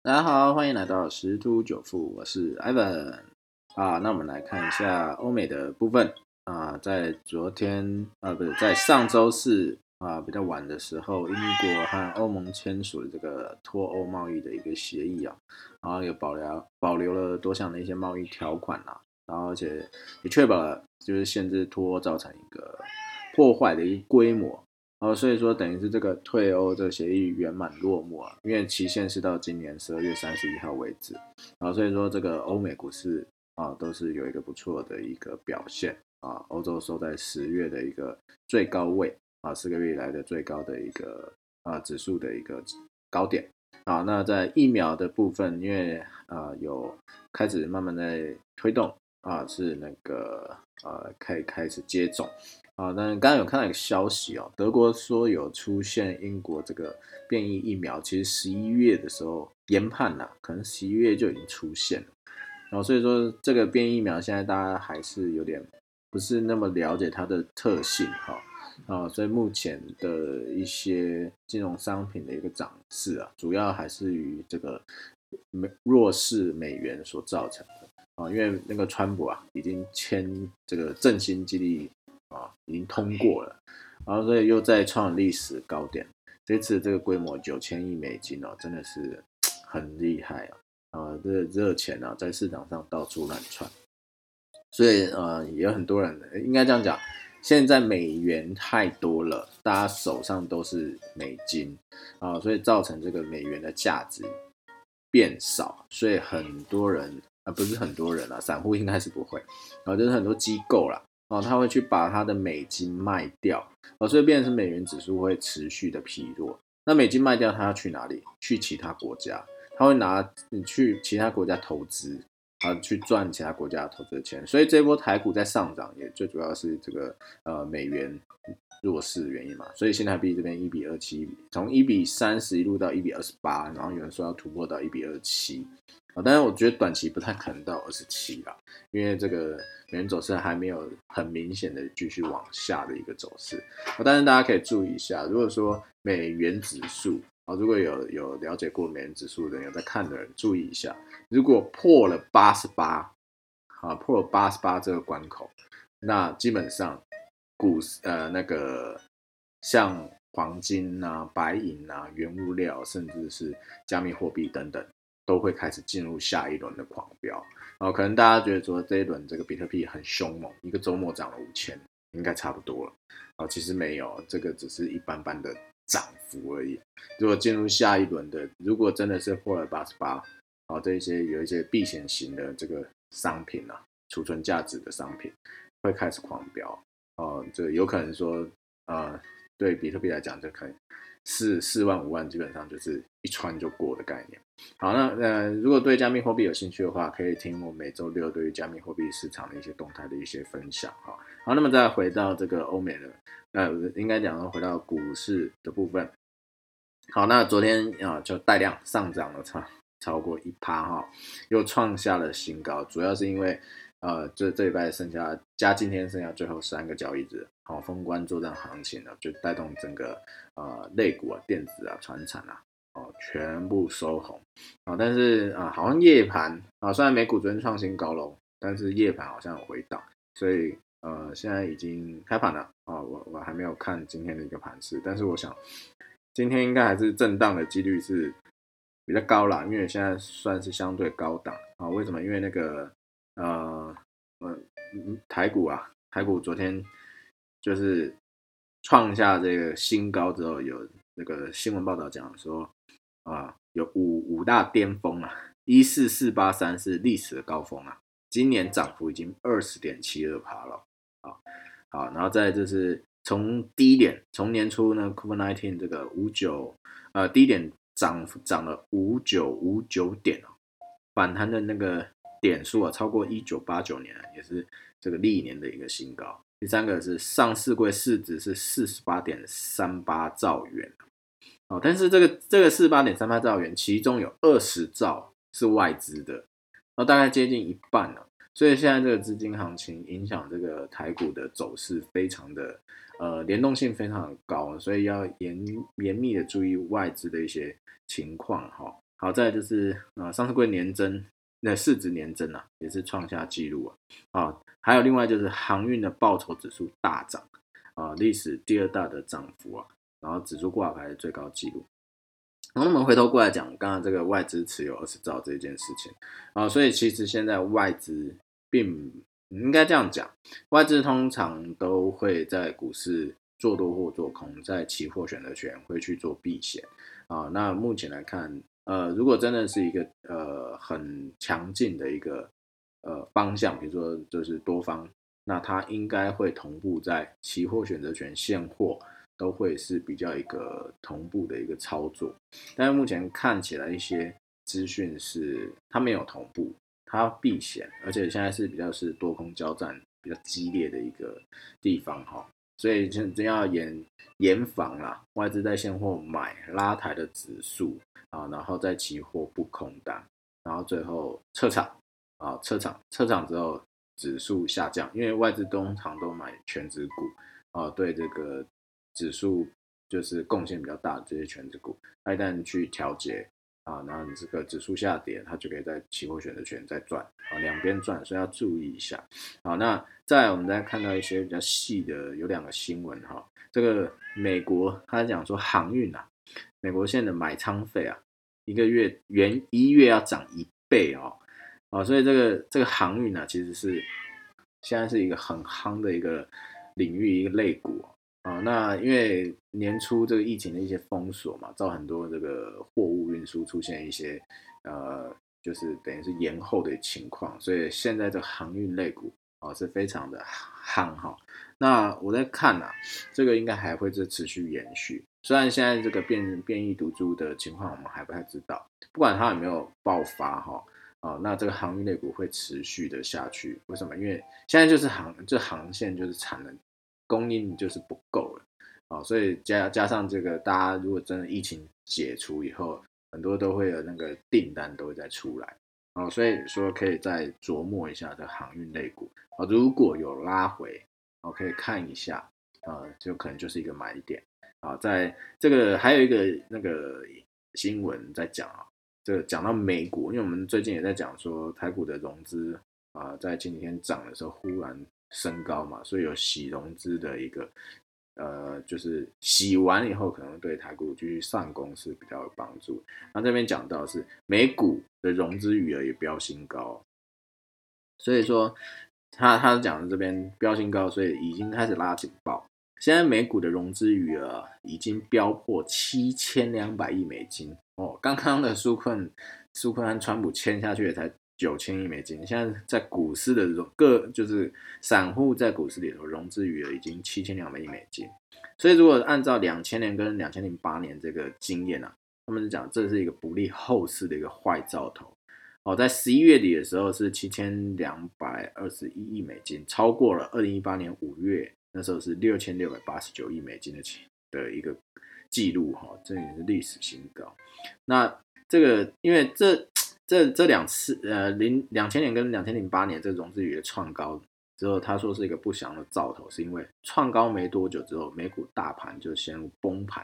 大家好，欢迎来到十突九富，我是 Ivan 啊。那我们来看一下欧美的部分啊，在昨天啊，不是在上周四啊比较晚的时候，英国和欧盟签署了这个脱欧贸易的一个协议啊，然后也保留保留了多项的一些贸易条款啊，然后而且也确保了就是限制脱欧造成一个破坏的一个规模。哦，所以说等于是这个退欧这个协议圆满落幕啊，因为期限是到今年十二月三十一号为止，啊，所以说这个欧美股市啊都是有一个不错的一个表现啊，欧洲收在十月的一个最高位啊，四个月以来的最高的一个啊指数的一个高点啊，那在疫苗的部分，因为啊有开始慢慢在推动啊，是那个啊呃开开始接种。啊，但是刚刚有看到一个消息哦，德国说有出现英国这个变异疫苗，其实十一月的时候研判呐，可能十一月就已经出现了。然后所以说这个变异疫苗现在大家还是有点不是那么了解它的特性哈啊，所以目前的一些金融商品的一个涨势啊，主要还是与这个美弱势美元所造成的啊，因为那个川普啊已经签这个振兴激励。啊，已经通过了，然后所以又再创历史高点。这次这个规模九千亿美金哦，真的是 很厉害啊！啊，这热钱啊，在市场上到处乱窜，所以呃，也有很多人应该这样讲，现在美元太多了，大家手上都是美金啊，所以造成这个美元的价值变少，所以很多人啊，不是很多人啊，散户应该是不会，然后就是很多机构啦。哦，他会去把他的美金卖掉，哦，所以变成美元指数会持续的疲弱。那美金卖掉，他要去哪里？去其他国家，他会拿你去其他国家投资，啊，去赚其他国家投资的钱。所以这波台股在上涨，也最主要是这个呃美元弱势的原因嘛。所以新台币这边一比二七，从一比三十一路到一比二十八，然后有人说要突破到一比二七。啊，但是我觉得短期不太可能到二十七啦，因为这个美元走势还没有很明显的继续往下的一个走势。但是大家可以注意一下，如果说美元指数啊，如果有有了解过美元指数的人有在看的人，注意一下，如果破了八十八，啊，破了八十八这个关口，那基本上股呃那个像黄金啊、白银啊、原物料，甚至是加密货币等等。都会开始进入下一轮的狂飙，然后可能大家觉得说这一轮这个比特币很凶猛，一个周末涨了五千，应该差不多了。哦，其实没有，这个只是一般般的涨幅而已。如果进入下一轮的，如果真的是破了八十八，哦，这一些有一些避险型的这个商品啊，储存价值的商品会开始狂飙。哦，这有可能说，呃，对比特币来讲，就可能。四四万五万基本上就是一穿就过的概念。好，那呃，如果对加密货币有兴趣的话，可以听我每周六对于加密货币市场的一些动态的一些分享。哈，好，那么再回到这个欧美的，呃，应该讲回到股市的部分。好，那昨天啊就带量上涨了超超过一趴哈，又创下了新高，主要是因为。呃，这这一拜剩下加今天剩下最后三个交易日，好封关作战行情呢，就带动整个呃类股啊、电子啊、船产啊，哦全部收红啊。但是啊，好像夜盘啊，虽然美股昨天创新高喽，但是夜盘好像有回档，所以呃现在已经开盘了啊。我我还没有看今天的一个盘势，但是我想今天应该还是震荡的几率是比较高啦，因为现在算是相对高档啊。为什么？因为那个。呃，嗯，台股啊，台股昨天就是创下这个新高之后，有那个新闻报道讲说，啊，有五五大巅峰啊，一四四八三是历史的高峰啊，今年涨幅已经二十点七二趴了，啊，好，然后再就是从低点，从年初呢，Covid nineteen 这个五九，呃，低点涨涨了五九五九点哦，反弹的那个。点数啊，超过一九八九年，也是这个历年的一个新高。第三个是上市柜市值是四十八点三八兆元，哦，但是这个这个四十八点三八兆元，其中有二十兆是外资的，哦，大概接近一半了。所以现在这个资金行情影响这个台股的走势非常的，呃，联动性非常的高，所以要严严密的注意外资的一些情况哈。好在就是啊，上市柜年增，那市值年增啊，也是创下纪录啊。啊，还有另外就是航运的报酬指数大涨啊，历史第二大的涨幅啊，然后指数挂牌的最高纪录。然后我们回头过来讲刚刚这个外资持有二十兆这件事情啊，所以其实现在外资并应该这样讲，外资通常都会在股市做多或做空，在期货选择权会去做避险啊。那目前来看，呃，如果真的是一个呃很强劲的一个呃方向，比如说就是多方，那它应该会同步在期货选择权现货都会是比较一个同步的一个操作。但是目前看起来一些资讯是它没有同步。它避险，而且现在是比较是多空交战比较激烈的一个地方哈，所以就真要严严防啦，外资在现货买拉抬的指数啊，然后在期货不空单，然后最后撤场啊，撤场撤场之后指数下降，因为外资通常都买全指股啊，对这个指数就是贡献比较大的这些全指股，它一旦去调节。啊，然后你这个指数下跌，它就可以在期货选择权再赚啊，两边赚，所以要注意一下。好，那再我们再看到一些比较细的，有两个新闻哈。这个美国他讲说航运啊，美国现在的买仓费啊，一个月原一月要涨一倍哦，啊，所以这个这个航运呢，其实是现在是一个很夯的一个领域，一个类股。啊，那因为年初这个疫情的一些封锁嘛，造很多这个货物运输出现一些呃，就是等于是延后的情况，所以现在这个航运类股啊是非常的夯哈。那我在看呐，这个应该还会是持续延续，虽然现在这个变变异毒株的情况我们还不太知道，不管它有没有爆发哈，啊，那这个航运类股会持续的下去，为什么？因为现在就是航这航线就是产能。供应就是不够了，啊，所以加加上这个，大家如果真的疫情解除以后，很多都会有那个订单都会再出来，啊，所以说可以再琢磨一下这航运类股，啊，如果有拉回，我可以看一下，啊，就可能就是一个买点，啊，在这个还有一个那个新闻在讲啊，这个讲到美股，因为我们最近也在讲说台股的融资啊，在前几天涨的时候忽然。升高嘛，所以有洗融资的一个，呃，就是洗完以后可能对台股继续上攻是比较有帮助。那这边讲到是美股的融资余额也飙新高，所以说他他讲的这边飙新高，所以已经开始拉警报。现在美股的融资余额已经飙破七千两百亿美金哦，刚刚的纾困纾困和川普签下去也才。九千亿美金，现在在股市的融各就是散户在股市里头融资余额已经七千两百亿美金，所以如果按照两千年跟两千零八年这个经验啊，他们是讲这是一个不利后市的一个坏兆头。哦，在十一月底的时候是七千两百二十一亿美金，超过了二零一八年五月那时候是六千六百八十九亿美金的钱的一个记录哈，这也是历史新高。那这个因为这。这这两次，呃，零两千年跟两千零八年这融资余额创高之后，他说是一个不祥的兆头，是因为创高没多久之后，美股大盘就陷入崩盘，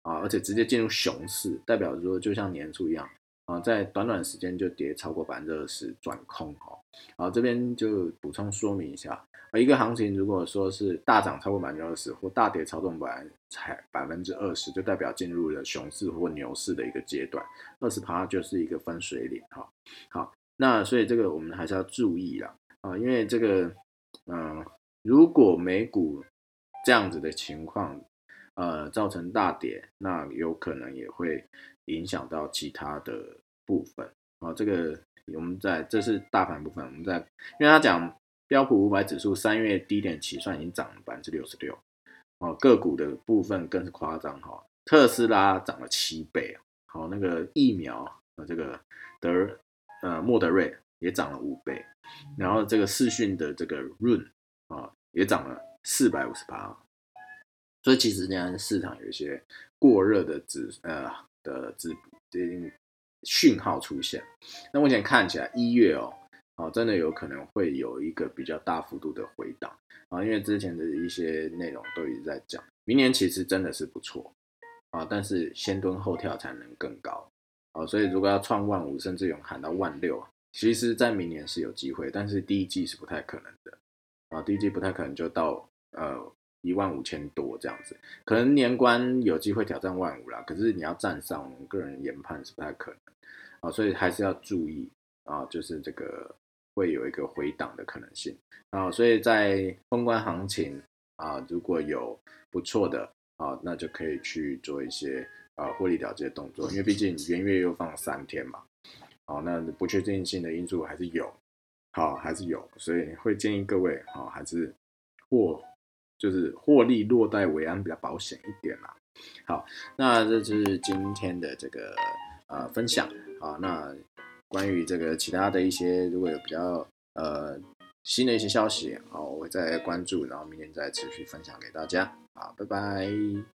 啊，而且直接进入熊市，代表说就像年初一样。啊，在短短时间就跌超过百分之二十，转空哈。好，这边就补充说明一下，一个行情如果说是大涨超过百分之二十，或大跌超过百才百分之二十，就代表进入了熊市或牛市的一个阶段。二十趴就是一个分水岭哈。好，那所以这个我们还是要注意啦，啊，因为这个，嗯，如果美股这样子的情况，呃，造成大跌，那有可能也会。影响到其他的部分啊，这个我们在这是大盘部分，我们在因为他讲标普五百指数三月低点起算已经涨了百分之六十六，哦，个股的部分更是夸张哈，特斯拉涨了七倍，好，那个疫苗啊，这个德呃莫德瑞也涨了五倍，然后这个视讯的这个润啊也涨了四百五十八，所以其实现在市场有一些过热的指呃。的指这讯号出现，那目前看起来一月哦，哦，真的有可能会有一个比较大幅度的回档啊，因为之前的一些内容都一直在讲，明年其实真的是不错啊，但是先蹲后跳才能更高哦，所以如果要创万五，甚至有喊到万六，其实在明年是有机会，但是第一季是不太可能的啊，第一季不太可能就到呃一万五千多这样子，可能年关有机会挑战万五啦，可是你要站上，个人研判是不太可能啊，所以还是要注意啊，就是这个会有一个回档的可能性啊，所以在封关行情啊，如果有不错的啊，那就可以去做一些。啊，获利了结的动作，因为毕竟元月又放三天嘛，好，那不确定性的因素还是有，好，还是有，所以会建议各位，啊，还是获，就是获利落袋为安比较保险一点啦。好，那这就是今天的这个呃分享，啊，那关于这个其他的一些，如果有比较呃新的一些消息，好，我会再关注，然后明天再持续分享给大家，好，拜拜。